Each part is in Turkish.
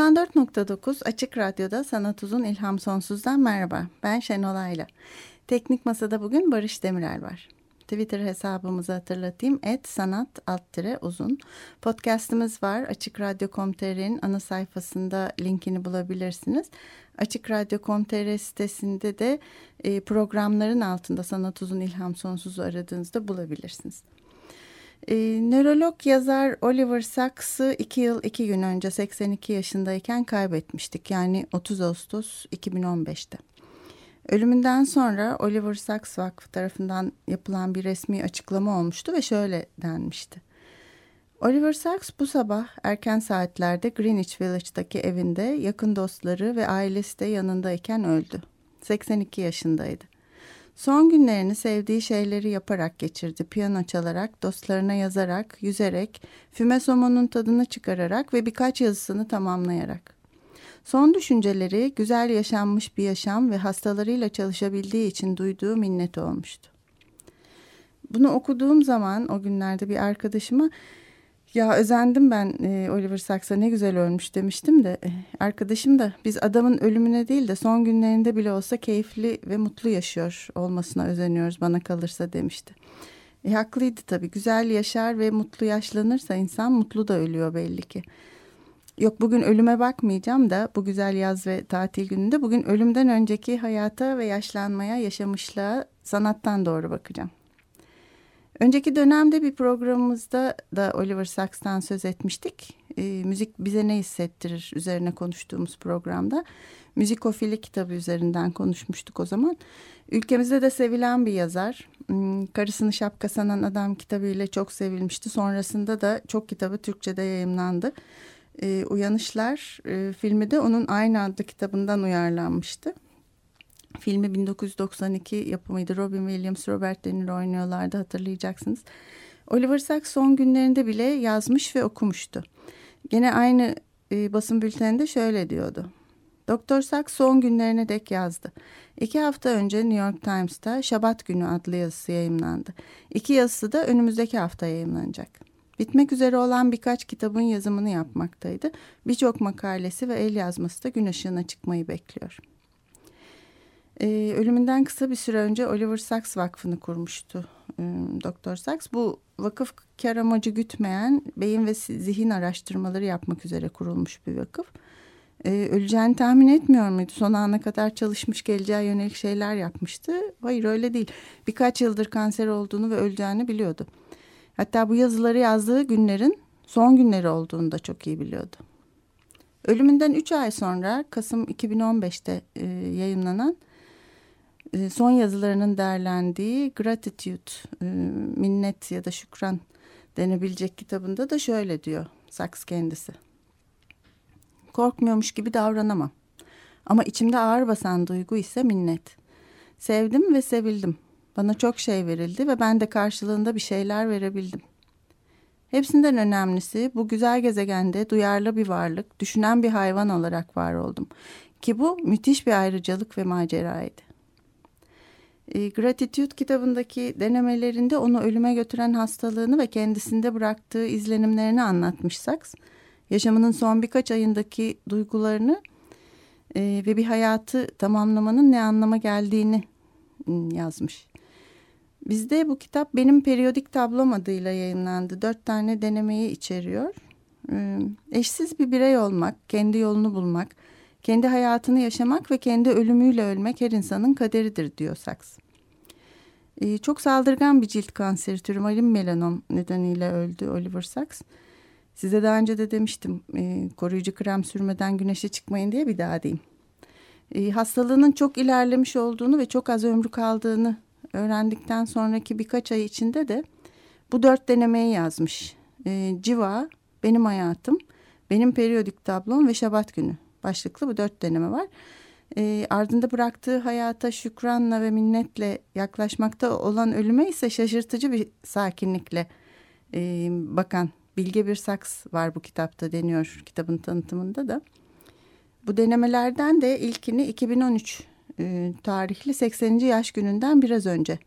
94.9 Açık Radyo'da Sanat Uzun İlham Sonsuz'dan merhaba. Ben Şenol Ayla. Teknik Masa'da bugün Barış Demirel var. Twitter hesabımızı hatırlatayım. Et sanat alt uzun. Podcast'ımız var. Açık Radyo.com.tr'nin ana sayfasında linkini bulabilirsiniz. Açık Radyo.com.tr sitesinde de e, programların altında Sanat Uzun İlham Sonsuz'u aradığınızda bulabilirsiniz. E, nörolog yazar Oliver Sacks'ı iki yıl iki gün önce 82 yaşındayken kaybetmiştik. Yani 30 Ağustos 2015'te. Ölümünden sonra Oliver Sacks Vakfı tarafından yapılan bir resmi açıklama olmuştu ve şöyle denmişti. Oliver Sacks bu sabah erken saatlerde Greenwich Village'daki evinde yakın dostları ve ailesi de yanındayken öldü. 82 yaşındaydı. Son günlerini sevdiği şeyleri yaparak geçirdi. Piyano çalarak, dostlarına yazarak, yüzerek, füme somonun tadını çıkararak ve birkaç yazısını tamamlayarak. Son düşünceleri güzel yaşanmış bir yaşam ve hastalarıyla çalışabildiği için duyduğu minnet olmuştu. Bunu okuduğum zaman o günlerde bir arkadaşıma ya özendim ben e, Oliver Sacks'a ne güzel ölmüş demiştim de e, arkadaşım da biz adamın ölümüne değil de son günlerinde bile olsa keyifli ve mutlu yaşıyor olmasına özeniyoruz bana kalırsa demişti. E, haklıydı tabii güzel yaşar ve mutlu yaşlanırsa insan mutlu da ölüyor belli ki. Yok bugün ölüme bakmayacağım da bu güzel yaz ve tatil gününde bugün ölümden önceki hayata ve yaşlanmaya, yaşamışlığa sanattan doğru bakacağım. Önceki dönemde bir programımızda da Oliver Sacks'tan söz etmiştik. E, müzik bize ne hissettirir üzerine konuştuğumuz programda. Müzikofili kitabı üzerinden konuşmuştuk o zaman. Ülkemizde de sevilen bir yazar. Hmm, Karısını Şapka Sanan Adam kitabıyla çok sevilmişti. Sonrasında da çok kitabı Türkçe'de yayımlandı. E, Uyanışlar e, filmi de onun aynı adlı kitabından uyarlanmıştı. Filmi 1992 yapımıydı. Robin Williams, Robert De Niro oynuyorlardı hatırlayacaksınız. Oliver Sacks son günlerinde bile yazmış ve okumuştu. Gene aynı e, basın bülteninde şöyle diyordu. Doktor Sacks son günlerine dek yazdı. İki hafta önce New York Times'ta Şabat Günü adlı yazısı yayımlandı. İki yazısı da önümüzdeki hafta yayımlanacak. Bitmek üzere olan birkaç kitabın yazımını yapmaktaydı. Birçok makalesi ve el yazması da gün ışığına çıkmayı bekliyor. Ee, ölümünden kısa bir süre önce Oliver Sacks Vakfı'nı kurmuştu e, Doktor Sacks. Bu vakıf kar amacı gütmeyen beyin ve zihin araştırmaları yapmak üzere kurulmuş bir vakıf. Ee, öleceğini tahmin etmiyor muydu? Son ana kadar çalışmış geleceğe yönelik şeyler yapmıştı. Hayır öyle değil. Birkaç yıldır kanser olduğunu ve öleceğini biliyordu. Hatta bu yazıları yazdığı günlerin son günleri olduğunu da çok iyi biliyordu. Ölümünden üç ay sonra Kasım 2015'te e, yayınlanan e, son yazılarının derlendiği Gratitude, e, minnet ya da şükran denebilecek kitabında da şöyle diyor Saks kendisi. Korkmuyormuş gibi davranamam. Ama içimde ağır basan duygu ise minnet. Sevdim ve sevildim. Bana çok şey verildi ve ben de karşılığında bir şeyler verebildim. Hepsinden önemlisi bu güzel gezegende duyarlı bir varlık, düşünen bir hayvan olarak var oldum. Ki bu müthiş bir ayrıcalık ve maceraydı. E, Gratitude kitabındaki denemelerinde onu ölüme götüren hastalığını ve kendisinde bıraktığı izlenimlerini anlatmış Saks. Yaşamının son birkaç ayındaki duygularını e, ve bir hayatı tamamlamanın ne anlama geldiğini ıı, yazmış. Bizde bu kitap benim periyodik tablom adıyla yayınlandı. Dört tane denemeyi içeriyor. Eşsiz bir birey olmak, kendi yolunu bulmak, kendi hayatını yaşamak ve kendi ölümüyle ölmek her insanın kaderidir diyor Saks. Ee, çok saldırgan bir cilt kanseri türü malin melanom nedeniyle öldü Oliver Sacks. Size daha önce de demiştim e, koruyucu krem sürmeden güneşe çıkmayın diye bir daha diyeyim. E, hastalığının çok ilerlemiş olduğunu ve çok az ömrü kaldığını öğrendikten sonraki birkaç ay içinde de Bu dört denemeyi yazmış. E, Civa, Benim Hayatım, Benim Periyodik Tablom ve Şabat Günü başlıklı bu dört deneme var. E, ardında bıraktığı hayata şükranla ve minnetle yaklaşmakta olan ölüme ise şaşırtıcı bir sakinlikle e, bakan bilge bir saks var bu kitapta deniyor kitabın tanıtımında da. Bu denemelerden de ilkini 2013 e, tarihli 80. yaş gününden biraz önce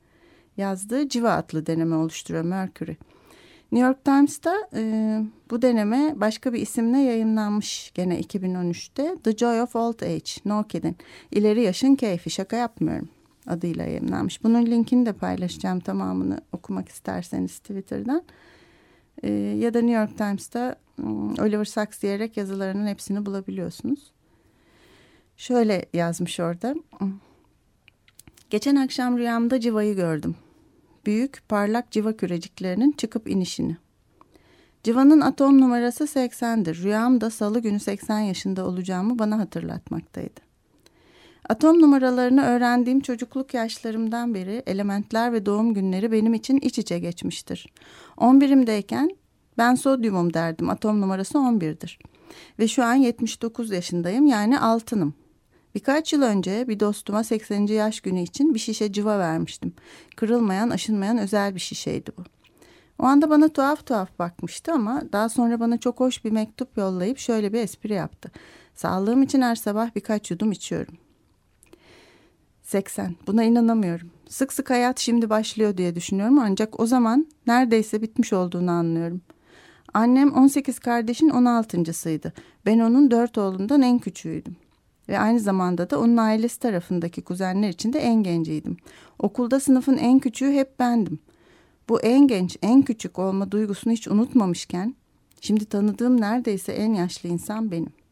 yazdığı Civa adlı deneme oluşturuyor Mercury. New York Times'ta e, bu deneme başka bir isimle yayınlanmış gene 2013'te. The Joy of Old Age, No Kidding. İleri yaşın keyfi, şaka yapmıyorum adıyla yayınlanmış. Bunun linkini de paylaşacağım tamamını okumak isterseniz Twitter'dan. E, ya da New York Times'ta Oliver Sacks diyerek yazılarının hepsini bulabiliyorsunuz. Şöyle yazmış orada. Geçen akşam rüyamda civayı gördüm büyük parlak civa küreciklerinin çıkıp inişini. Civanın atom numarası 80'dir. Rüyam da salı günü 80 yaşında olacağımı bana hatırlatmaktaydı. Atom numaralarını öğrendiğim çocukluk yaşlarımdan beri elementler ve doğum günleri benim için iç içe geçmiştir. 11'imdeyken ben sodyumum derdim. Atom numarası 11'dir. Ve şu an 79 yaşındayım yani altınım. Birkaç yıl önce bir dostuma 80. yaş günü için bir şişe cıva vermiştim. Kırılmayan, aşınmayan özel bir şişeydi bu. O anda bana tuhaf tuhaf bakmıştı ama daha sonra bana çok hoş bir mektup yollayıp şöyle bir espri yaptı. Sağlığım için her sabah birkaç yudum içiyorum. 80. Buna inanamıyorum. Sık sık hayat şimdi başlıyor diye düşünüyorum ancak o zaman neredeyse bitmiş olduğunu anlıyorum. Annem 18 kardeşin 16.sıydı. Ben onun dört oğlundan en küçüğüydüm. Ve aynı zamanda da onun ailesi tarafındaki kuzenler için de en genciydim. Okulda sınıfın en küçüğü hep bendim. Bu en genç, en küçük olma duygusunu hiç unutmamışken, şimdi tanıdığım neredeyse en yaşlı insan benim.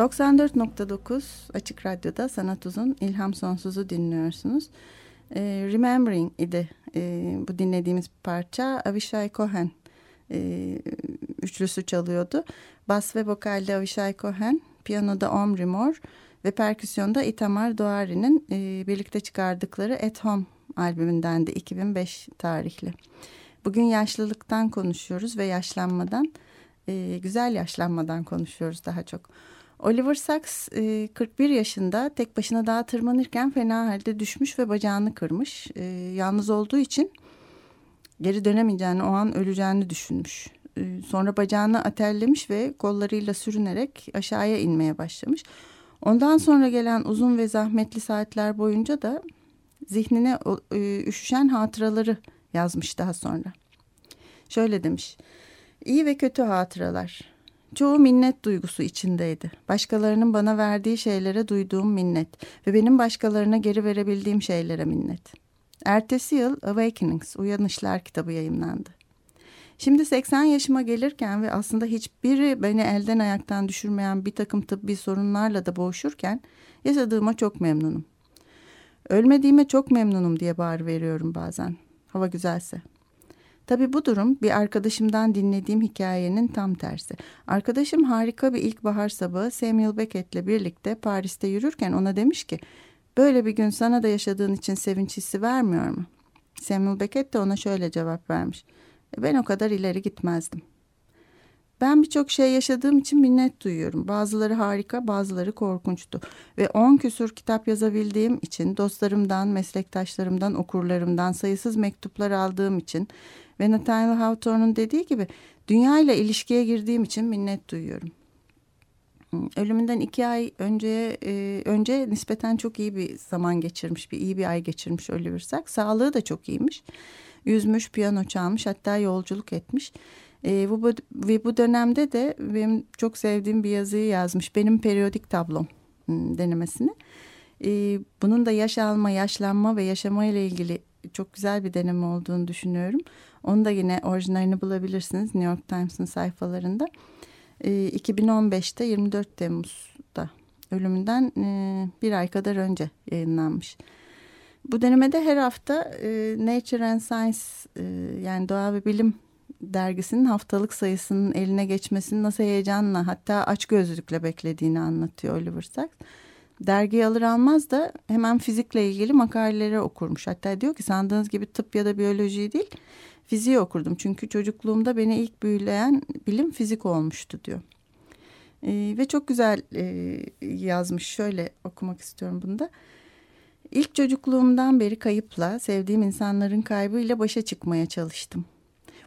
94.9 Açık Radyo'da Sanat Uzun İlham Sonsuz'u dinliyorsunuz. E, Remembering idi e, bu dinlediğimiz parça. Avishai Cohen e, üçlüsü çalıyordu. Bas ve vokalde Avishai Cohen, piyanoda Omri Moore ve perküsyonda Itamar Doğari'nin e, birlikte çıkardıkları At Home albümünden de 2005 tarihli. Bugün yaşlılıktan konuşuyoruz ve yaşlanmadan, e, güzel yaşlanmadan konuşuyoruz daha çok. Oliver Sacks e, 41 yaşında tek başına dağa tırmanırken fena halde düşmüş ve bacağını kırmış. E, yalnız olduğu için geri dönemeyeceğini, o an öleceğini düşünmüş. E, sonra bacağını atellemiş ve kollarıyla sürünerek aşağıya inmeye başlamış. Ondan sonra gelen uzun ve zahmetli saatler boyunca da zihnine e, üşüşen hatıraları yazmış daha sonra. Şöyle demiş. İyi ve kötü hatıralar. Çoğu minnet duygusu içindeydi. Başkalarının bana verdiği şeylere duyduğum minnet ve benim başkalarına geri verebildiğim şeylere minnet. Ertesi yıl Awakenings, Uyanışlar kitabı yayınlandı. Şimdi 80 yaşıma gelirken ve aslında hiçbiri beni elden ayaktan düşürmeyen bir takım tıbbi sorunlarla da boğuşurken yaşadığıma çok memnunum. Ölmediğime çok memnunum diye bağır veriyorum bazen. Hava güzelse. Tabi bu durum bir arkadaşımdan dinlediğim hikayenin tam tersi. Arkadaşım harika bir ilkbahar sabahı Samuel Beckett'le birlikte Paris'te yürürken ona demiş ki böyle bir gün sana da yaşadığın için sevinç hissi vermiyor mu? Samuel Beckett de ona şöyle cevap vermiş. E, ben o kadar ileri gitmezdim. Ben birçok şey yaşadığım için minnet duyuyorum. Bazıları harika, bazıları korkunçtu. Ve on küsur kitap yazabildiğim için, dostlarımdan, meslektaşlarımdan, okurlarımdan sayısız mektuplar aldığım için ve Nathaniel Hawthorne'un dediği gibi dünya ile ilişkiye girdiğim için minnet duyuyorum. Hmm, ölümünden iki ay önce e, önce nispeten çok iyi bir zaman geçirmiş, bir iyi bir ay geçirmiş Oliver Sacks. Sağlığı da çok iyiymiş. Yüzmüş, piyano çalmış, hatta yolculuk etmiş. E, bu, ve bu dönemde de benim çok sevdiğim bir yazıyı yazmış. Benim periyodik tablom hmm, denemesini. E, bunun da yaş alma, yaşlanma ve yaşama ile ilgili çok güzel bir deneme olduğunu düşünüyorum. Onu da yine orijinalini bulabilirsiniz New York Times'ın sayfalarında. E, 2015'te 24 Temmuz'da ölümünden e, bir ay kadar önce yayınlanmış. Bu denemede her hafta e, Nature and Science e, yani Doğa ve Bilim dergisinin haftalık sayısının eline geçmesini nasıl heyecanla hatta aç gözlükle beklediğini anlatıyor Oliver Sacks. Dergi alır almaz da hemen fizikle ilgili makaleleri okurmuş. Hatta diyor ki sandığınız gibi tıp ya da biyoloji değil fiziği okurdum. Çünkü çocukluğumda beni ilk büyüleyen bilim fizik olmuştu diyor. E, ve çok güzel e, yazmış. Şöyle okumak istiyorum bunu da. İlk çocukluğumdan beri kayıpla, sevdiğim insanların kaybıyla başa çıkmaya çalıştım.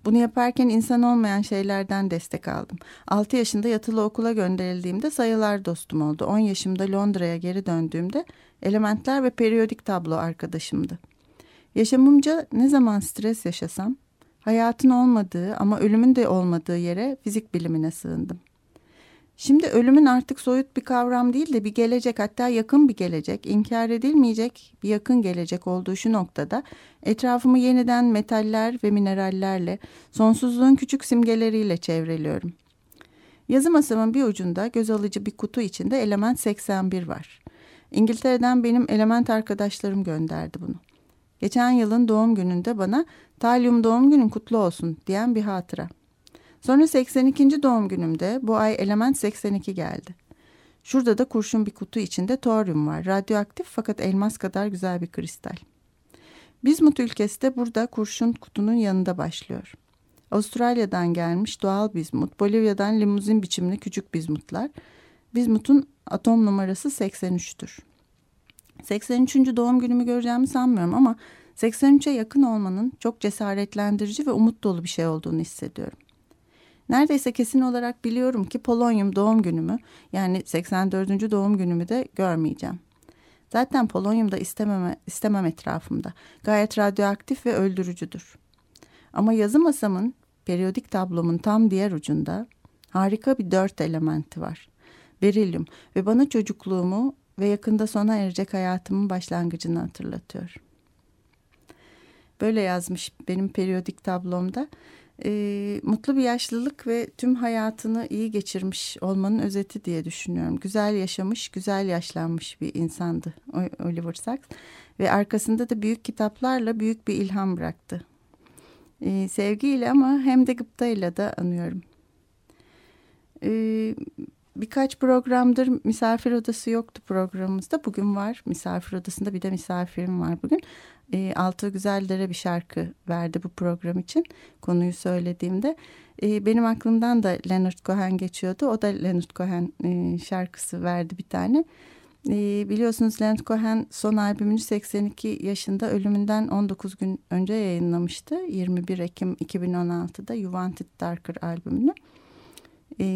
Bunu yaparken insan olmayan şeylerden destek aldım. 6 yaşında yatılı okula gönderildiğimde sayılar dostum oldu. 10 yaşımda Londra'ya geri döndüğümde elementler ve periyodik tablo arkadaşımdı. Yaşamımca ne zaman stres yaşasam hayatın olmadığı ama ölümün de olmadığı yere fizik bilimine sığındım. Şimdi ölümün artık soyut bir kavram değil de bir gelecek hatta yakın bir gelecek, inkar edilmeyecek bir yakın gelecek olduğu şu noktada etrafımı yeniden metaller ve minerallerle, sonsuzluğun küçük simgeleriyle çevreliyorum. Yazı masamın bir ucunda göz alıcı bir kutu içinde element 81 var. İngiltere'den benim element arkadaşlarım gönderdi bunu. Geçen yılın doğum gününde bana talyum doğum günün kutlu olsun diyen bir hatıra. Sonra 82. doğum günümde bu ay element 82 geldi. Şurada da kurşun bir kutu içinde toryum var. Radyoaktif fakat elmas kadar güzel bir kristal. Bizmut ülkesi de burada kurşun kutunun yanında başlıyor. Avustralya'dan gelmiş doğal bizmut, Bolivya'dan limuzin biçimli küçük bizmutlar. Bizmut'un atom numarası 83'tür. 83. doğum günümü göreceğimi sanmıyorum ama 83'e yakın olmanın çok cesaretlendirici ve umut dolu bir şey olduğunu hissediyorum. Neredeyse kesin olarak biliyorum ki polonyum doğum günümü yani 84. doğum günümü de görmeyeceğim. Zaten polonyum da istememe, istemem etrafımda. Gayet radyoaktif ve öldürücüdür. Ama yazı masamın, periyodik tablomun tam diğer ucunda harika bir dört elementi var. Berilyum ve bana çocukluğumu ve yakında sona erecek hayatımın başlangıcını hatırlatıyor. Böyle yazmış benim periyodik tablomda. E, mutlu bir yaşlılık ve tüm hayatını iyi geçirmiş olmanın özeti diye düşünüyorum. Güzel yaşamış, güzel yaşlanmış bir insandı Oliver Sacks. Ve arkasında da büyük kitaplarla büyük bir ilham bıraktı. E, sevgiyle ama hem de gıptayla da anıyorum. E, birkaç programdır misafir odası yoktu programımızda. Bugün var misafir odasında bir de misafirim var bugün. E, Altı Güzeldere bir şarkı verdi bu program için konuyu söylediğimde. E, benim aklımdan da Leonard Cohen geçiyordu. O da Leonard Cohen e, şarkısı verdi bir tane. E, biliyorsunuz Leonard Cohen son albümünü 82 yaşında ölümünden 19 gün önce yayınlamıştı. 21 Ekim 2016'da You Want It Darker albümünü.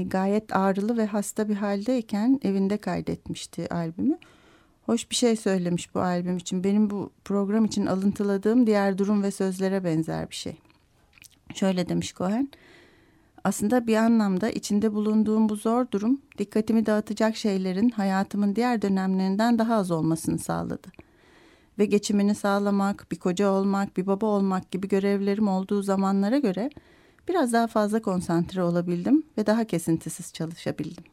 Gayet ağrılı ve hasta bir haldeyken evinde kaydetmişti albümü. Hoş bir şey söylemiş bu albüm için. Benim bu program için alıntıladığım diğer durum ve sözlere benzer bir şey. Şöyle demiş Cohen. Aslında bir anlamda içinde bulunduğum bu zor durum dikkatimi dağıtacak şeylerin hayatımın diğer dönemlerinden daha az olmasını sağladı. Ve geçimini sağlamak, bir koca olmak, bir baba olmak gibi görevlerim olduğu zamanlara göre biraz daha fazla konsantre olabildim ve daha kesintisiz çalışabildim.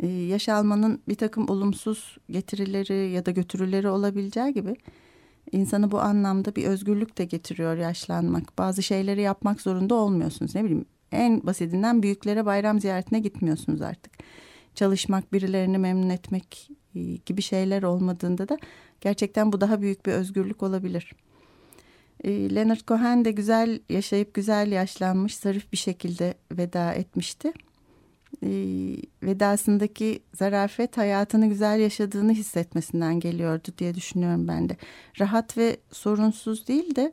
Ee, yaş almanın bir takım olumsuz getirileri ya da götürüleri olabileceği gibi insanı bu anlamda bir özgürlük de getiriyor yaşlanmak. Bazı şeyleri yapmak zorunda olmuyorsunuz. Ne bileyim en basitinden büyüklere bayram ziyaretine gitmiyorsunuz artık. Çalışmak, birilerini memnun etmek e, gibi şeyler olmadığında da gerçekten bu daha büyük bir özgürlük olabilir. E, Leonard Cohen de güzel yaşayıp güzel yaşlanmış, zarif bir şekilde veda etmişti e, vedasındaki zarafet hayatını güzel yaşadığını hissetmesinden geliyordu diye düşünüyorum ben de. Rahat ve sorunsuz değil de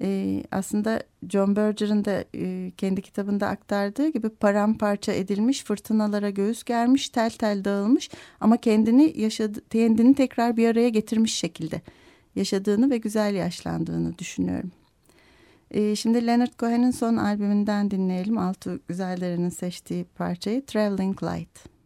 e, aslında John Berger'ın da e, kendi kitabında aktardığı gibi paramparça edilmiş, fırtınalara göğüs germiş, tel tel dağılmış ama kendini yaşadı, kendini tekrar bir araya getirmiş şekilde yaşadığını ve güzel yaşlandığını düşünüyorum. E, şimdi Leonard Cohen'in son albümünden dinleyelim. Altı Güzellerin seçtiği parçayı Traveling Light.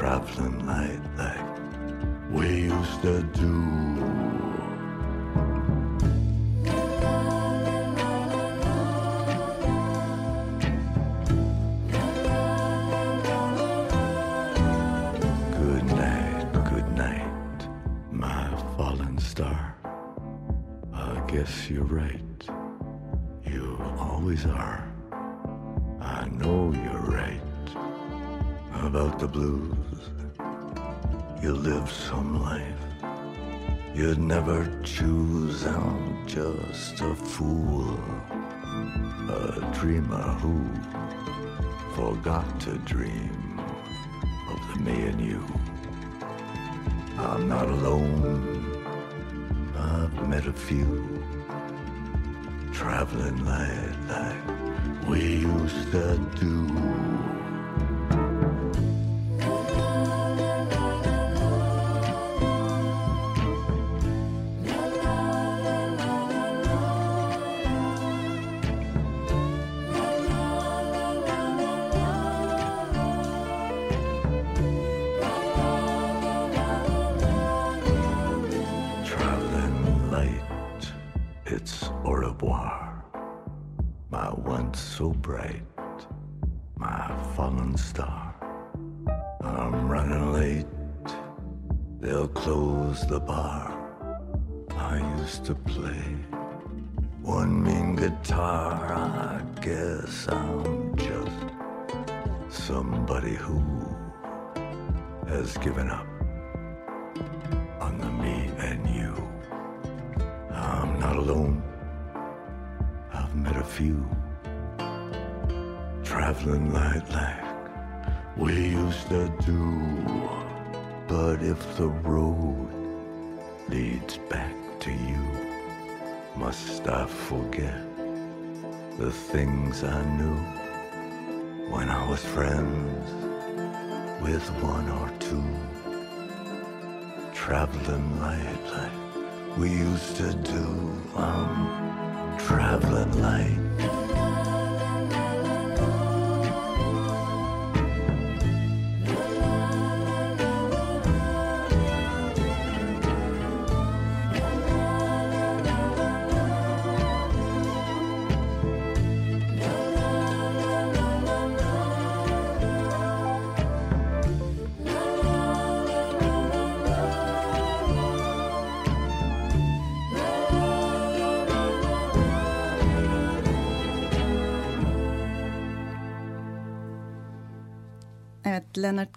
Traveling like that we used to do. The blues. You live some life you'd never choose. I'm just a fool, a dreamer who forgot to dream of the me and you. I'm not alone. I've met a few traveling light like we used to do. Alone. I've met a few traveling light like we used to do. But if the road leads back to you, must I forget the things I knew when I was friends with one or two? Traveling light like we used to do. I'm traveling light.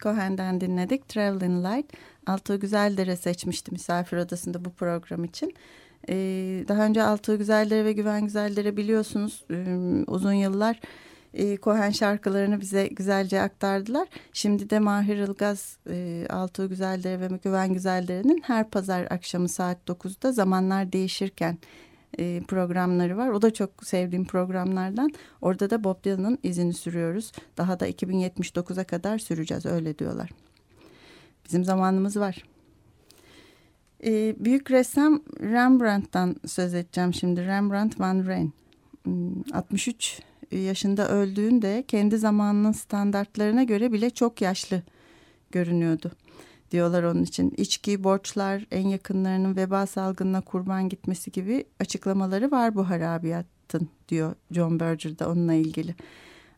Cohen'den dinledik. Traveling Light. Altuğ Güzeldere seçmişti misafir odasında bu program için. Ee, daha önce Altuğ Güzeldere ve Güven Güzeldere biliyorsunuz e, uzun yıllar e, Cohen şarkılarını bize güzelce aktardılar. Şimdi de Mahir Ilgaz e, Altuğ Güzeldere ve Güven Güzeldere'nin her pazar akşamı saat 9'da zamanlar değişirken e, programları var. O da çok sevdiğim programlardan. Orada da Bob Dylan'ın izini sürüyoruz. Daha da 2079'a kadar süreceğiz öyle diyorlar. Bizim zamanımız var. E, büyük ressam Rembrandt'tan söz edeceğim şimdi. Rembrandt van Rijn. 63 yaşında öldüğünde kendi zamanının standartlarına göre bile çok yaşlı görünüyordu diyorlar onun için. İçki, borçlar, en yakınlarının veba salgınına kurban gitmesi gibi açıklamaları var bu harabiyatın diyor John Berger da onunla ilgili.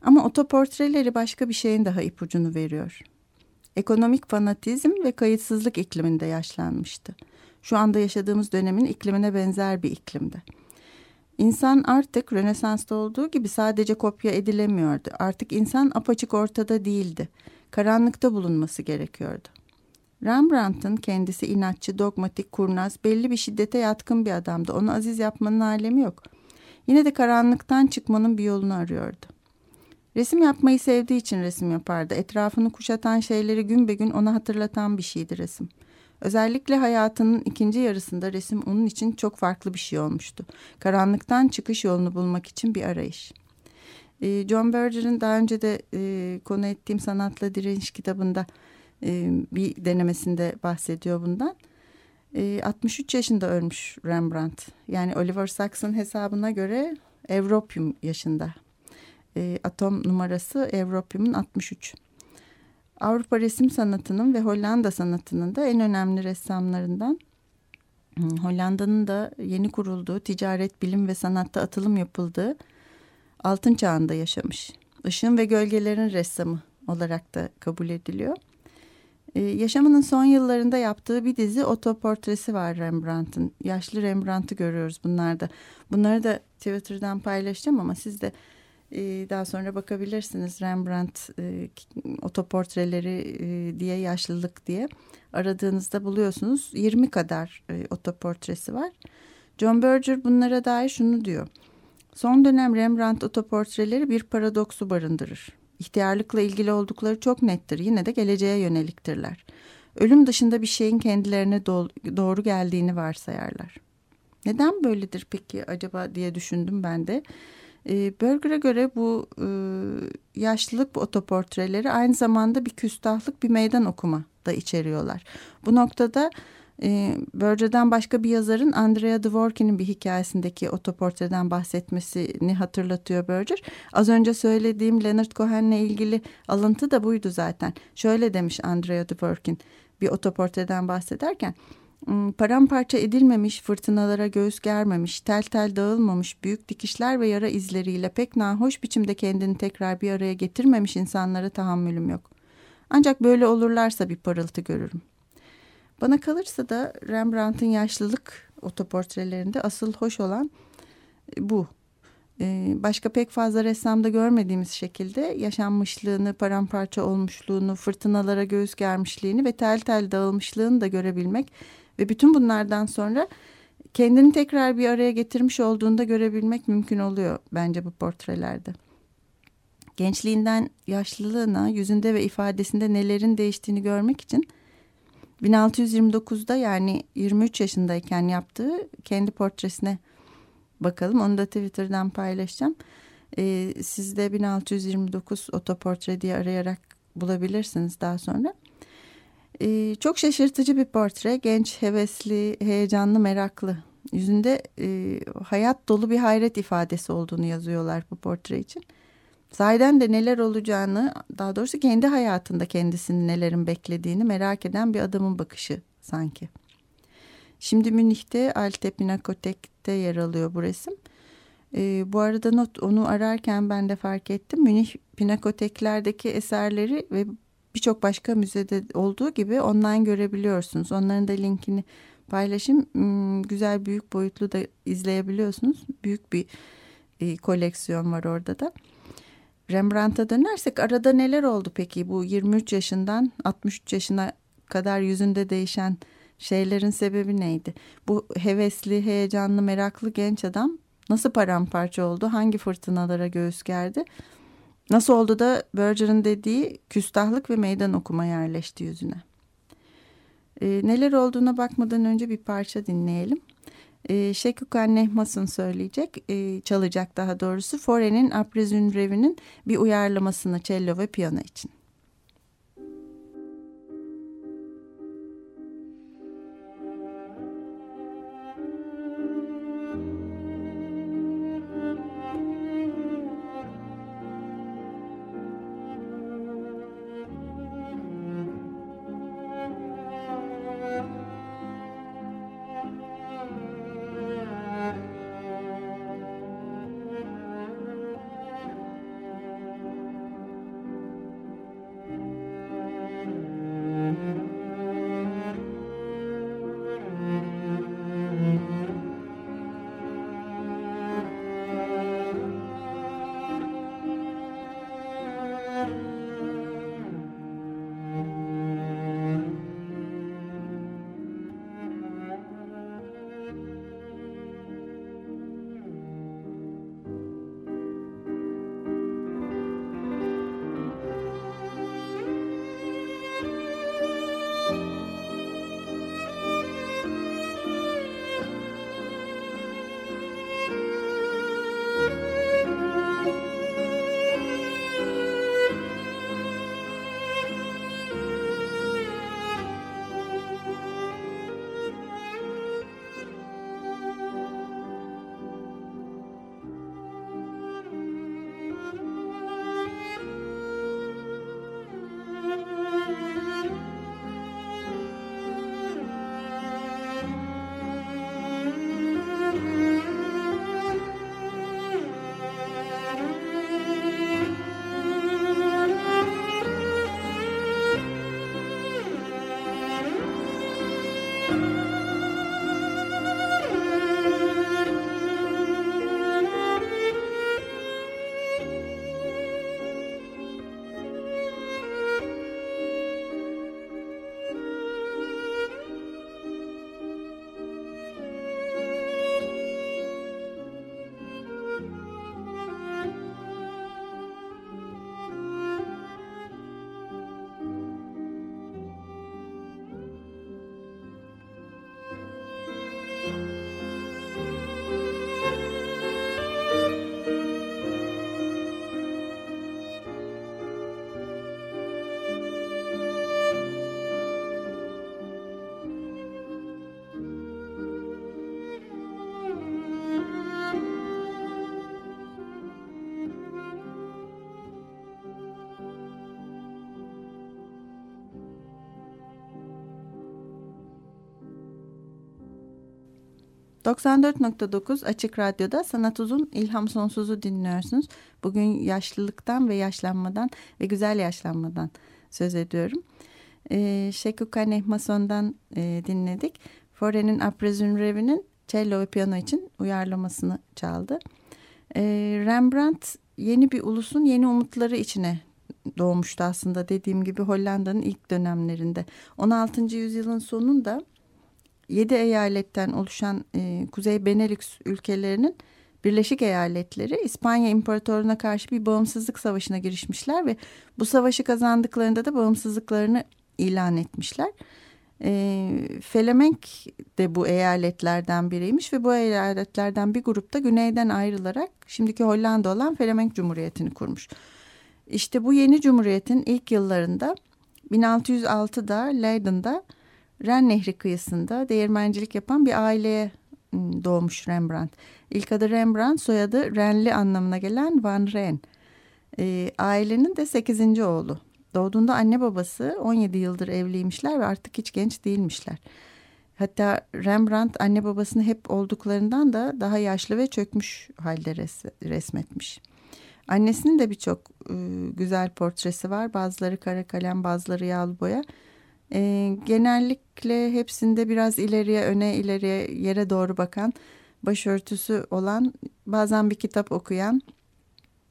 Ama otoportreleri başka bir şeyin daha ipucunu veriyor. Ekonomik fanatizm ve kayıtsızlık ikliminde yaşlanmıştı. Şu anda yaşadığımız dönemin iklimine benzer bir iklimde. İnsan artık Rönesans'ta olduğu gibi sadece kopya edilemiyordu. Artık insan apaçık ortada değildi. Karanlıkta bulunması gerekiyordu. Rembrandt'ın kendisi inatçı, dogmatik, kurnaz, belli bir şiddete yatkın bir adamdı. Onu aziz yapmanın alemi yok. Yine de karanlıktan çıkmanın bir yolunu arıyordu. Resim yapmayı sevdiği için resim yapardı. Etrafını kuşatan şeyleri gün be gün ona hatırlatan bir şeydi resim. Özellikle hayatının ikinci yarısında resim onun için çok farklı bir şey olmuştu. Karanlıktan çıkış yolunu bulmak için bir arayış. John Berger'in daha önce de konu ettiğim Sanatla Direniş kitabında bir denemesinde bahsediyor bundan. 63 yaşında ölmüş Rembrandt. Yani Oliver Sacks'ın hesabına göre Evropium yaşında. Atom numarası Evropium'un 63. Avrupa resim sanatının ve Hollanda sanatının da en önemli ressamlarından. Hollanda'nın da yeni kurulduğu ticaret, bilim ve sanatta atılım yapıldığı altın çağında yaşamış. Işığın ve gölgelerin ressamı olarak da kabul ediliyor. Ee, yaşamının son yıllarında yaptığı bir dizi otoportresi var Rembrandt'ın. Yaşlı Rembrandt'ı görüyoruz bunlarda. Bunları da Twitter'dan paylaşacağım ama siz de e, daha sonra bakabilirsiniz Rembrandt e, otoportreleri e, diye yaşlılık diye aradığınızda buluyorsunuz 20 kadar e, otoportresi var. John Berger bunlara dair şunu diyor. Son dönem Rembrandt otoportreleri bir paradoksu barındırır. İhtiyarlıkla ilgili oldukları çok nettir. Yine de geleceğe yöneliktirler. Ölüm dışında bir şeyin kendilerine doğru geldiğini varsayarlar. Neden böyledir peki acaba diye düşündüm ben de. E, Berger'e göre bu e, yaşlılık bu otoportreleri aynı zamanda bir küstahlık bir meydan okuma da içeriyorlar. Bu noktada e, Berger'den başka bir yazarın Andrea Dworkin'in bir hikayesindeki otoportreden bahsetmesini hatırlatıyor Berger. Az önce söylediğim Leonard Cohen'le ilgili alıntı da buydu zaten. Şöyle demiş Andrea Dworkin bir otoportreden bahsederken. Hmm, paramparça edilmemiş, fırtınalara göğüs germemiş, tel tel dağılmamış, büyük dikişler ve yara izleriyle pek nahoş biçimde kendini tekrar bir araya getirmemiş insanlara tahammülüm yok. Ancak böyle olurlarsa bir parıltı görürüm. Bana kalırsa da Rembrandt'ın yaşlılık otoportrelerinde asıl hoş olan bu. Ee, başka pek fazla ressamda görmediğimiz şekilde yaşanmışlığını, paramparça olmuşluğunu, fırtınalara göğüs germişliğini ve tel tel dağılmışlığını da görebilmek ve bütün bunlardan sonra kendini tekrar bir araya getirmiş olduğunda görebilmek mümkün oluyor bence bu portrelerde. Gençliğinden yaşlılığına, yüzünde ve ifadesinde nelerin değiştiğini görmek için 1629'da yani 23 yaşındayken yaptığı kendi portresine bakalım. Onu da Twitter'dan paylaşacağım. Ee, siz de 1629 otoportre diye arayarak bulabilirsiniz daha sonra. Ee, çok şaşırtıcı bir portre. Genç, hevesli, heyecanlı, meraklı. Yüzünde e, hayat dolu bir hayret ifadesi olduğunu yazıyorlar bu portre için. Sahiden de neler olacağını, daha doğrusu kendi hayatında kendisini nelerin beklediğini merak eden bir adamın bakışı sanki. Şimdi Münih'te Alte Pinakotek'te yer alıyor bu resim. Ee, bu arada not, onu ararken ben de fark ettim. Münih Pinakoteklerdeki eserleri ve birçok başka müzede olduğu gibi online görebiliyorsunuz. Onların da linkini paylaşayım. Hmm, güzel büyük boyutlu da izleyebiliyorsunuz. Büyük bir e, koleksiyon var orada da. Rembrandt'a dönersek arada neler oldu peki bu 23 yaşından 63 yaşına kadar yüzünde değişen şeylerin sebebi neydi? Bu hevesli, heyecanlı, meraklı genç adam nasıl paramparça oldu? Hangi fırtınalara göğüs gerdi? Nasıl oldu da Berger'ın dediği küstahlık ve meydan okuma yerleşti yüzüne? E, neler olduğuna bakmadan önce bir parça dinleyelim. E, Şekukan Nehmas'ın söyleyecek, e, çalacak daha doğrusu Fore'nin Après une bir uyarlamasını cello ve piyano için. 94.9 Açık Radyo'da Sanat Uzun İlham Sonsuz'u dinliyorsunuz. Bugün yaşlılıktan ve yaşlanmadan ve güzel yaşlanmadan söz ediyorum. E, Şekukane Mason'dan e, dinledik. Fore'nin Après Revi'nin cello ve piyano için uyarlamasını çaldı. E, Rembrandt yeni bir ulusun yeni umutları içine doğmuştu aslında dediğim gibi Hollanda'nın ilk dönemlerinde. 16. yüzyılın sonunda 7 eyaletten oluşan e, Kuzey Benelux ülkelerinin Birleşik Eyaletleri İspanya İmparatorluğu'na karşı bir bağımsızlık savaşına girişmişler ve bu savaşı kazandıklarında da bağımsızlıklarını ilan etmişler. E, Felemenk de bu eyaletlerden biriymiş ve bu eyaletlerden bir grupta güneyden ayrılarak şimdiki Hollanda olan Felemenk Cumhuriyeti'ni kurmuş. İşte bu yeni cumhuriyetin ilk yıllarında 1606'da Leiden'da Ren Nehri kıyısında değirmencilik yapan bir aileye ıı, doğmuş Rembrandt. İlk adı Rembrandt, soyadı Renli anlamına gelen Van Ren. E, ailenin de sekizinci oğlu. Doğduğunda anne babası 17 yıldır evliymişler ve artık hiç genç değilmişler. Hatta Rembrandt anne babasını hep olduklarından da daha yaşlı ve çökmüş halde res resmetmiş. Annesinin de birçok e, güzel portresi var. Bazıları kara kalem, bazıları yağlı boya. E, genellikle hepsinde biraz ileriye, öne, ileriye, yere doğru bakan, başörtüsü olan, bazen bir kitap okuyan,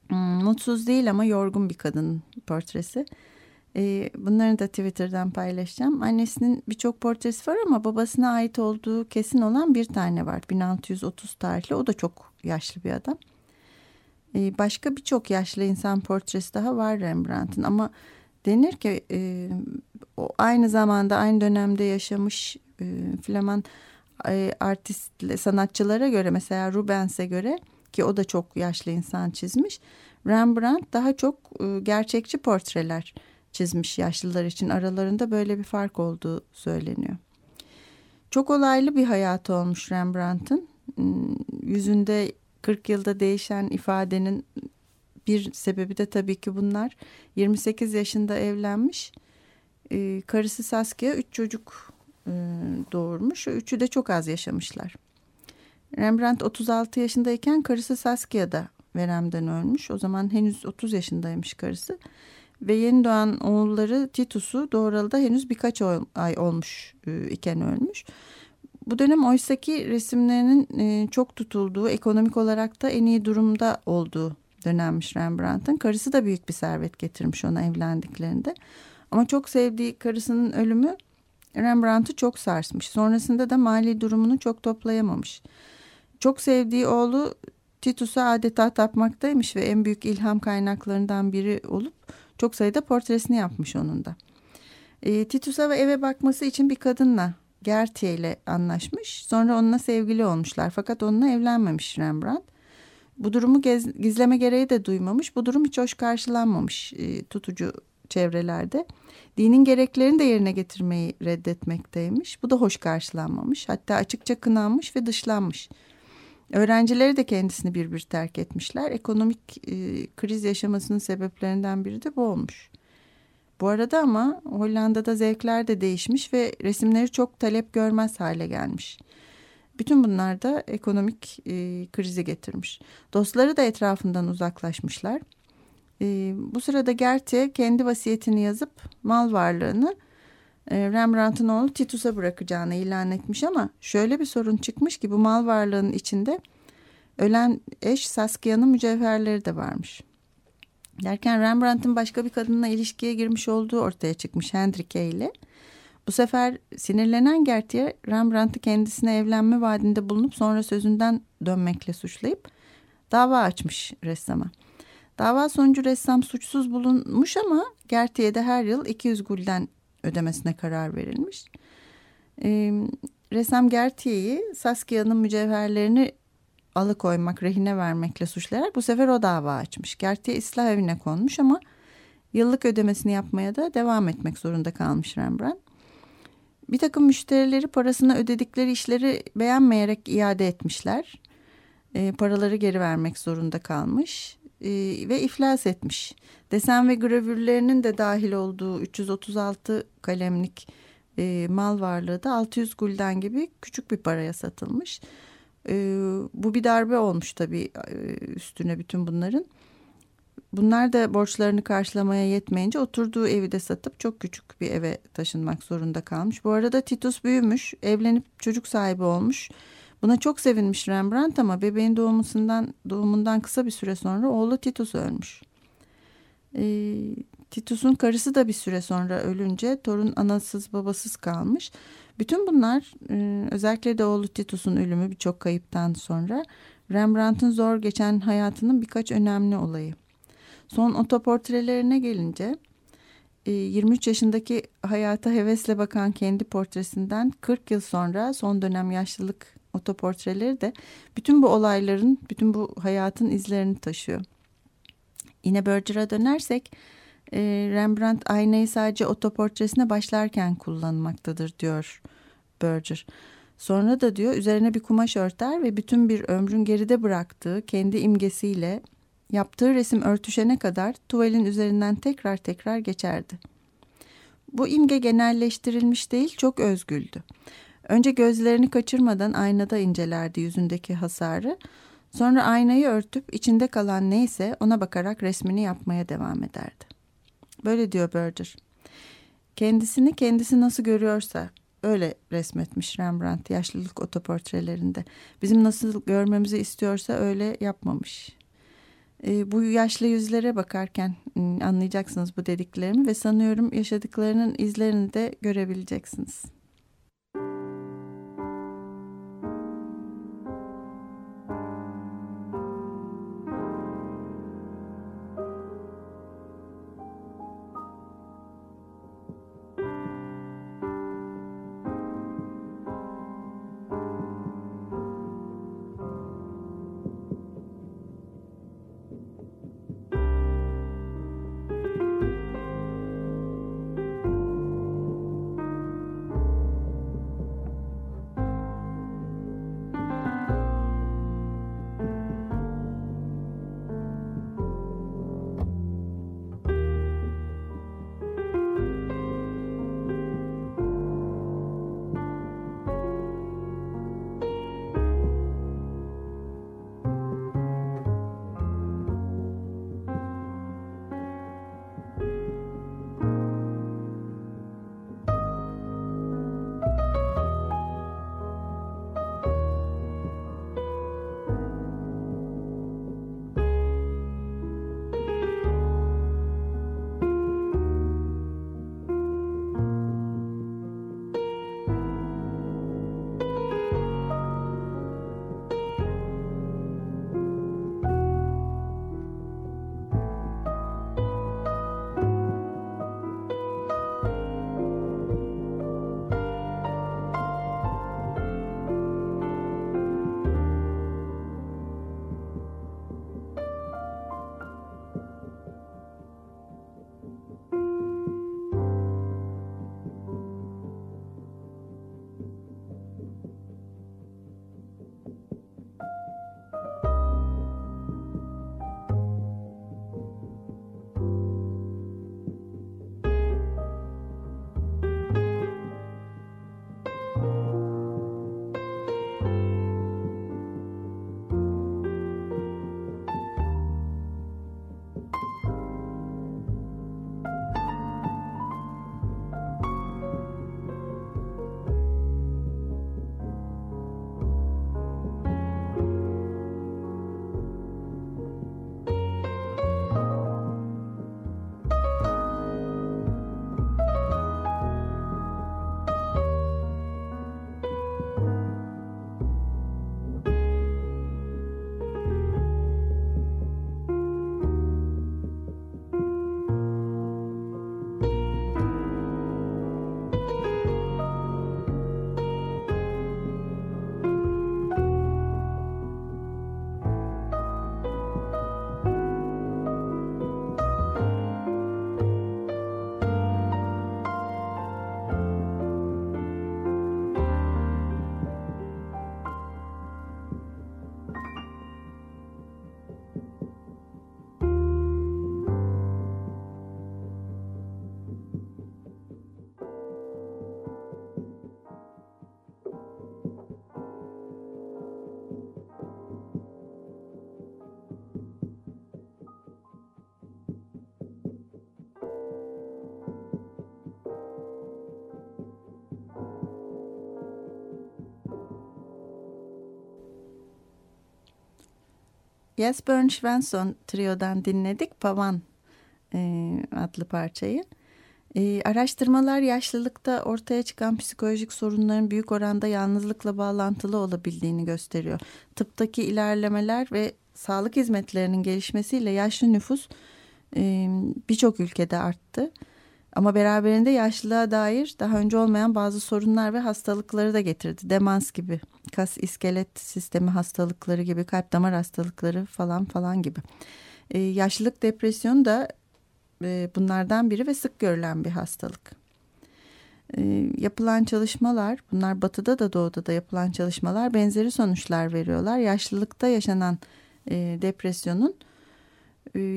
hmm, mutsuz değil ama yorgun bir kadın portresi. E, bunları da Twitter'dan paylaşacağım. Annesinin birçok portresi var ama babasına ait olduğu kesin olan bir tane var. 1630 tarihli. O da çok yaşlı bir adam. E, başka birçok yaşlı insan portresi daha var Rembrandt'ın ama denir ki e, o aynı zamanda aynı dönemde yaşamış e, Flaman e, artist sanatçılara göre mesela Rubens'e göre ki o da çok yaşlı insan çizmiş. Rembrandt daha çok e, gerçekçi portreler çizmiş yaşlılar için aralarında böyle bir fark olduğu söyleniyor. Çok olaylı bir hayatı olmuş Rembrandt'ın. Hmm, yüzünde 40 yılda değişen ifadenin bir sebebi de tabii ki bunlar. 28 yaşında evlenmiş. Ee, karısı Saskia üç çocuk e, doğurmuş. Üçü de çok az yaşamışlar. Rembrandt 36 yaşındayken karısı Saskia da veremden ölmüş. O zaman henüz 30 yaşındaymış karısı. Ve yeni doğan oğulları Titus'u doğuralı da henüz birkaç ay olmuş e, iken ölmüş. Bu dönem oysaki resimlerinin e, çok tutulduğu, ekonomik olarak da en iyi durumda olduğu dönemmiş Rembrandt'ın. Karısı da büyük bir servet getirmiş ona evlendiklerinde. Ama çok sevdiği karısının ölümü Rembrandt'ı çok sarsmış. Sonrasında da mali durumunu çok toplayamamış. Çok sevdiği oğlu Titus'a adeta tapmaktaymış ve en büyük ilham kaynaklarından biri olup çok sayıda portresini yapmış onun da. E, Titus'a eve bakması için bir kadınla Gertie ile anlaşmış. Sonra onunla sevgili olmuşlar. Fakat onunla evlenmemiş Rembrandt. Bu durumu gez, gizleme gereği de duymamış. Bu durum hiç hoş karşılanmamış e, tutucu çevrelerde. Dinin gereklerini de yerine getirmeyi reddetmekteymiş. Bu da hoş karşılanmamış. Hatta açıkça kınanmış ve dışlanmış. Öğrencileri de kendisini bir bir terk etmişler. Ekonomik e, kriz yaşamasının sebeplerinden biri de bu olmuş. Bu arada ama Hollanda'da zevkler de değişmiş ve resimleri çok talep görmez hale gelmiş. Bütün bunlar da ekonomik e, krizi getirmiş. Dostları da etrafından uzaklaşmışlar. E, bu sırada Gertie kendi vasiyetini yazıp mal varlığını e, Rembrandt'ın oğlu Titus'a bırakacağını ilan etmiş ama şöyle bir sorun çıkmış ki bu mal varlığının içinde ölen eş Saskia'nın mücevherleri de varmış. Derken Rembrandt'ın başka bir kadınla ilişkiye girmiş olduğu ortaya çıkmış Hendrike ile. Bu sefer sinirlenen Gertie Rembrandt'ı kendisine evlenme vaadinde bulunup sonra sözünden dönmekle suçlayıp dava açmış ressama. Dava sonucu ressam suçsuz bulunmuş ama Gertie'ye de her yıl 200 gulden ödemesine karar verilmiş. Ee, ressam Gertie'yi Saskia'nın mücevherlerini alıkoymak, rehine vermekle suçlayarak bu sefer o dava açmış. Gertie ıslah evine konmuş ama yıllık ödemesini yapmaya da devam etmek zorunda kalmış Rembrandt. Bir takım müşterileri parasını ödedikleri işleri beğenmeyerek iade etmişler. E, paraları geri vermek zorunda kalmış e, ve iflas etmiş. Desen ve gravürlerinin de dahil olduğu 336 kalemlik e, mal varlığı da 600 gulden gibi küçük bir paraya satılmış. E, bu bir darbe olmuş tabii e, üstüne bütün bunların. Bunlar da borçlarını karşılamaya yetmeyince oturduğu evi de satıp çok küçük bir eve taşınmak zorunda kalmış. Bu arada Titus büyümüş, evlenip çocuk sahibi olmuş. Buna çok sevinmiş Rembrandt ama bebeğin doğumundan, doğumundan kısa bir süre sonra oğlu Titus ölmüş. E, Titus'un karısı da bir süre sonra ölünce torun anasız babasız kalmış. Bütün bunlar e, özellikle de oğlu Titus'un ölümü birçok kayıptan sonra Rembrandt'ın zor geçen hayatının birkaç önemli olayı. Son otoportrelerine gelince 23 e, yaşındaki hayata hevesle bakan kendi portresinden 40 yıl sonra son dönem yaşlılık otoportreleri de bütün bu olayların, bütün bu hayatın izlerini taşıyor. Yine Berger'a dönersek e, Rembrandt aynayı sadece otoportresine başlarken kullanmaktadır diyor Berger. Sonra da diyor üzerine bir kumaş örter ve bütün bir ömrün geride bıraktığı kendi imgesiyle yaptığı resim örtüşene kadar tuvalin üzerinden tekrar tekrar geçerdi. Bu imge genelleştirilmiş değil çok özgüldü. Önce gözlerini kaçırmadan aynada incelerdi yüzündeki hasarı. Sonra aynayı örtüp içinde kalan neyse ona bakarak resmini yapmaya devam ederdi. Böyle diyor Berger. Kendisini kendisi nasıl görüyorsa öyle resmetmiş Rembrandt yaşlılık otoportrelerinde. Bizim nasıl görmemizi istiyorsa öyle yapmamış. E, bu yaşlı yüzlere bakarken ıı, anlayacaksınız bu dediklerimi ve sanıyorum yaşadıklarının izlerini de görebileceksiniz. Jesper Svensson triodan dinledik Pavan e, adlı parçayı. E, araştırmalar yaşlılıkta ortaya çıkan psikolojik sorunların büyük oranda yalnızlıkla bağlantılı olabildiğini gösteriyor. Tıptaki ilerlemeler ve sağlık hizmetlerinin gelişmesiyle yaşlı nüfus e, birçok ülkede arttı. Ama beraberinde yaşlılığa dair daha önce olmayan bazı sorunlar ve hastalıkları da getirdi. Demans gibi, kas iskelet sistemi hastalıkları gibi, kalp damar hastalıkları falan falan gibi. Ee, yaşlılık depresyonu da e, bunlardan biri ve sık görülen bir hastalık. Ee, yapılan çalışmalar, bunlar batıda da doğuda da yapılan çalışmalar benzeri sonuçlar veriyorlar. Yaşlılıkta yaşanan e, depresyonun e,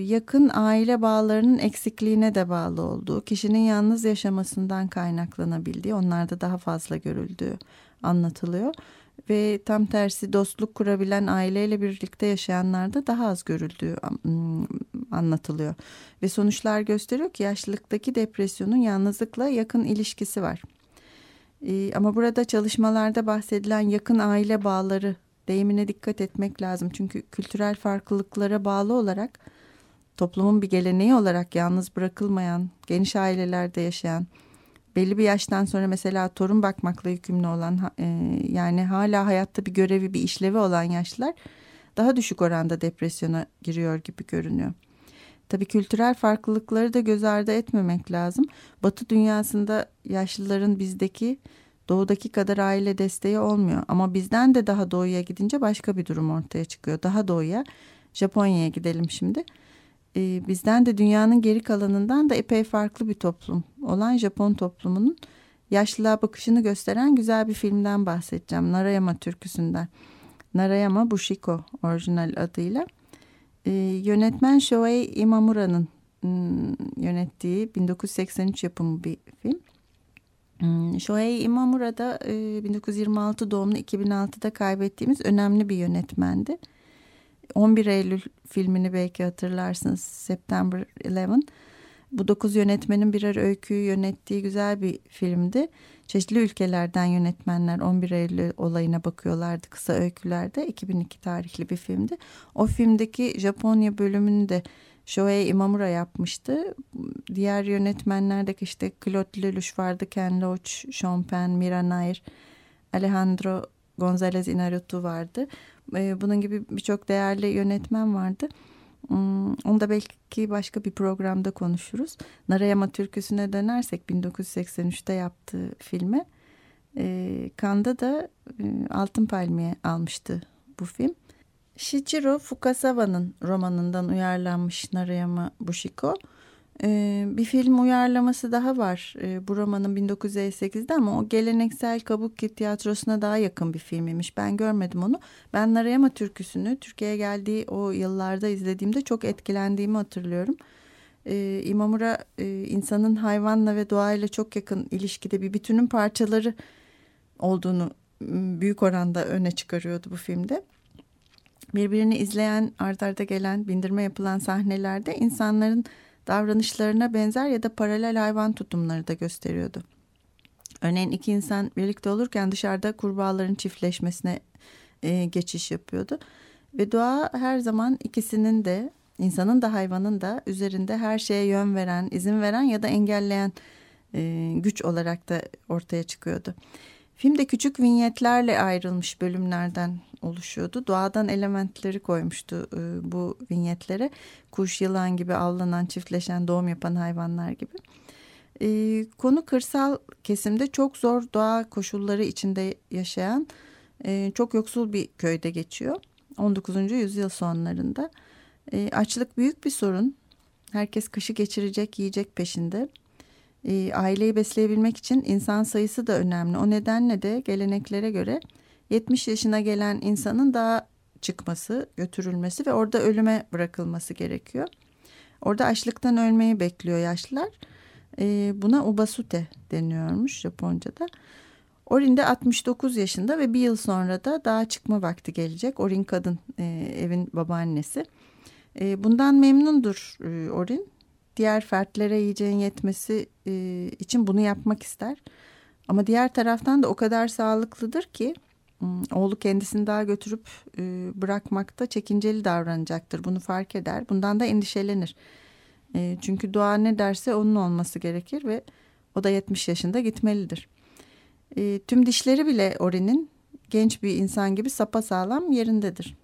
yakın aile bağlarının eksikliğine de bağlı olduğu, kişinin yalnız yaşamasından kaynaklanabildiği, onlarda daha fazla görüldüğü anlatılıyor. Ve tam tersi dostluk kurabilen aileyle birlikte yaşayanlarda daha az görüldüğü anlatılıyor. Ve sonuçlar gösteriyor ki yaşlılıktaki depresyonun yalnızlıkla yakın ilişkisi var. E, ama burada çalışmalarda bahsedilen yakın aile bağları deyimine dikkat etmek lazım. Çünkü kültürel farklılıklara bağlı olarak toplumun bir geleneği olarak yalnız bırakılmayan, geniş ailelerde yaşayan, belli bir yaştan sonra mesela torun bakmakla yükümlü olan e, yani hala hayatta bir görevi, bir işlevi olan yaşlılar daha düşük oranda depresyona giriyor gibi görünüyor. Tabii kültürel farklılıkları da göz ardı etmemek lazım. Batı dünyasında yaşlıların bizdeki doğudaki kadar aile desteği olmuyor. Ama bizden de daha doğuya gidince başka bir durum ortaya çıkıyor. Daha doğuya Japonya'ya gidelim şimdi e, bizden de dünyanın geri kalanından da epey farklı bir toplum olan Japon toplumunun yaşlılığa bakışını gösteren güzel bir filmden bahsedeceğim. Narayama türküsünden. Narayama Bushiko orijinal adıyla. E, yönetmen Shoei Imamura'nın yönettiği 1983 yapımı bir film. Shoei Imamura da e, 1926 doğumlu 2006'da kaybettiğimiz önemli bir yönetmendi. 11 Eylül filmini belki hatırlarsınız. September 11. Bu dokuz yönetmenin birer öyküyü yönettiği güzel bir filmdi. Çeşitli ülkelerden yönetmenler 11 Eylül olayına bakıyorlardı kısa öykülerde. 2002 tarihli bir filmdi. O filmdeki Japonya bölümünü de Shoei Imamura yapmıştı. Diğer yönetmenlerdeki işte Claude Lelouch vardı, Ken Loach, Sean Penn, Mira Nair, Alejandro González Inarritu vardı. E, bunun gibi birçok değerli yönetmen vardı. Hmm, onu da belki başka bir programda konuşuruz. Narayama türküsüne dönersek 1983'te yaptığı filme. E, Kanda da e, Altın Palmiye almıştı bu film. Shichiro Fukasawa'nın romanından uyarlanmış Narayama Bushiko. Ee, bir film uyarlaması daha var ee, bu romanın 1958'de ama o geleneksel Kabuki tiyatrosuna daha yakın bir filmiymiş. Ben görmedim onu. Ben Narayama türküsünü Türkiye'ye geldiği o yıllarda izlediğimde çok etkilendiğimi hatırlıyorum. Ee, İmamura e, insanın hayvanla ve doğayla çok yakın ilişkide bir bütünün parçaları olduğunu büyük oranda öne çıkarıyordu bu filmde birbirini izleyen art arda gelen bindirme yapılan sahnelerde insanların davranışlarına benzer ya da paralel hayvan tutumları da gösteriyordu. Örneğin iki insan birlikte olurken dışarıda kurbağaların çiftleşmesine e, geçiş yapıyordu. Ve doğa her zaman ikisinin de insanın da hayvanın da üzerinde her şeye yön veren, izin veren ya da engelleyen e, güç olarak da ortaya çıkıyordu. Filmde küçük vinyetlerle ayrılmış bölümlerden oluşuyordu. Doğadan elementleri koymuştu e, bu vinyetlere. Kuş, yılan gibi avlanan, çiftleşen, doğum yapan hayvanlar gibi. E, konu kırsal kesimde çok zor doğa koşulları içinde yaşayan e, çok yoksul bir köyde geçiyor. 19. yüzyıl sonlarında. E, açlık büyük bir sorun. Herkes kışı geçirecek, yiyecek peşinde. E, aileyi besleyebilmek için insan sayısı da önemli. O nedenle de geleneklere göre 70 yaşına gelen insanın daha çıkması, götürülmesi ve orada ölüme bırakılması gerekiyor. Orada açlıktan ölmeyi bekliyor yaşlılar. E, buna ubasute deniyormuş Japonca'da. Orin de 69 yaşında ve bir yıl sonra da daha çıkma vakti gelecek. Orin kadın e, evin babaannesi. E, bundan memnundur e, Orin. Diğer fertlere yiyeceğin yetmesi e, için bunu yapmak ister. Ama diğer taraftan da o kadar sağlıklıdır ki oğlu kendisini daha götürüp e, bırakmakta çekinceli davranacaktır. Bunu fark eder. Bundan da endişelenir. E, çünkü doğa ne derse onun olması gerekir ve o da 70 yaşında gitmelidir. E, tüm dişleri bile Ori'nin genç bir insan gibi sapasağlam yerindedir.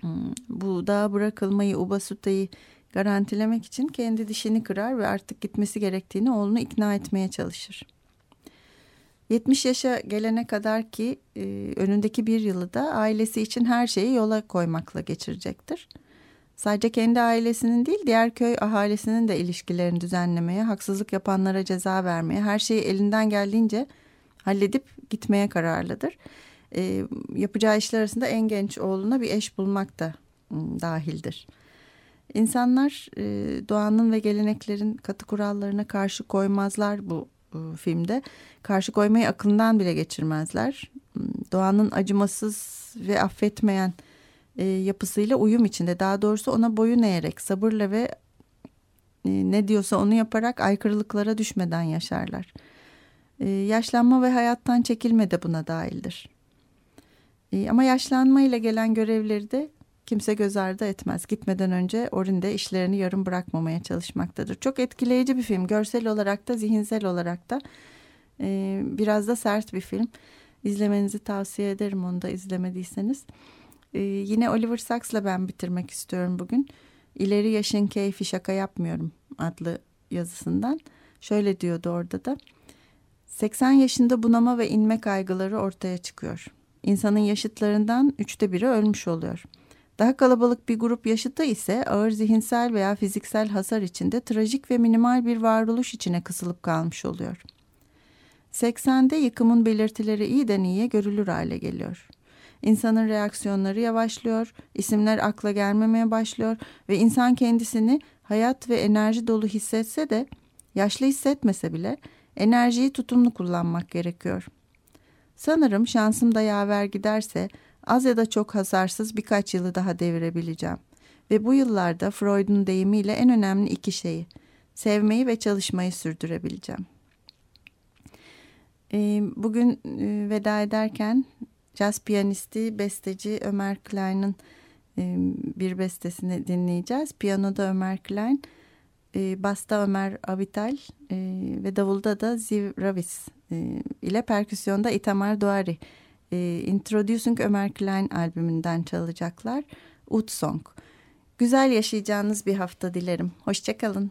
Hmm, bu dağa bırakılmayı, Ubasuta'yı garantilemek için kendi dişini kırar ve artık gitmesi gerektiğini oğlunu ikna etmeye çalışır. 70 yaşa gelene kadar ki e, önündeki bir yılı da ailesi için her şeyi yola koymakla geçirecektir. Sadece kendi ailesinin değil diğer köy ahalisinin de ilişkilerini düzenlemeye, haksızlık yapanlara ceza vermeye, her şeyi elinden geldiğince halledip gitmeye kararlıdır. E, yapacağı işler arasında en genç oğluna bir eş bulmak da m, dahildir. İnsanlar e, doğanın ve geleneklerin katı kurallarına karşı koymazlar bu e, filmde. Karşı koymayı akılından bile geçirmezler. Hmm, doğanın acımasız ve affetmeyen e, yapısıyla uyum içinde. Daha doğrusu ona boyun eğerek, sabırla ve e, ne diyorsa onu yaparak aykırılıklara düşmeden yaşarlar. E, yaşlanma ve hayattan çekilme de buna dahildir. E, ama yaşlanma ile gelen görevleri de kimse göz ardı etmez. Gitmeden önce Orin işlerini yarım bırakmamaya çalışmaktadır. Çok etkileyici bir film. Görsel olarak da zihinsel olarak da e, biraz da sert bir film. İzlemenizi tavsiye ederim onu da izlemediyseniz. E, yine Oliver Sacks'la ben bitirmek istiyorum bugün. İleri yaşın keyfi şaka yapmıyorum adlı yazısından. Şöyle diyordu orada da. 80 yaşında bunama ve inme kaygıları ortaya çıkıyor. İnsanın yaşıtlarından üçte biri ölmüş oluyor. Daha kalabalık bir grup yaşıtı ise ağır zihinsel veya fiziksel hasar içinde trajik ve minimal bir varoluş içine kısılıp kalmış oluyor. 80'de yıkımın belirtileri iyiden iyiye görülür hale geliyor. İnsanın reaksiyonları yavaşlıyor, isimler akla gelmemeye başlıyor ve insan kendisini hayat ve enerji dolu hissetse de yaşlı hissetmese bile enerjiyi tutumlu kullanmak gerekiyor. Sanırım şansım da yaver giderse az ya da çok hasarsız birkaç yılı daha devirebileceğim. Ve bu yıllarda Freud'un deyimiyle en önemli iki şeyi, sevmeyi ve çalışmayı sürdürebileceğim. Bugün veda ederken jazz piyanisti, besteci Ömer Klein'in bir bestesini dinleyeceğiz. Piyanoda Ömer Klein, e, basta Ömer Avital ve davulda da Ziv Ravis ile perküsyonda Itamar Duari e, Introducing Ömer Klein albümünden çalacaklar. Ut Song. Güzel yaşayacağınız bir hafta dilerim. Hoşçakalın.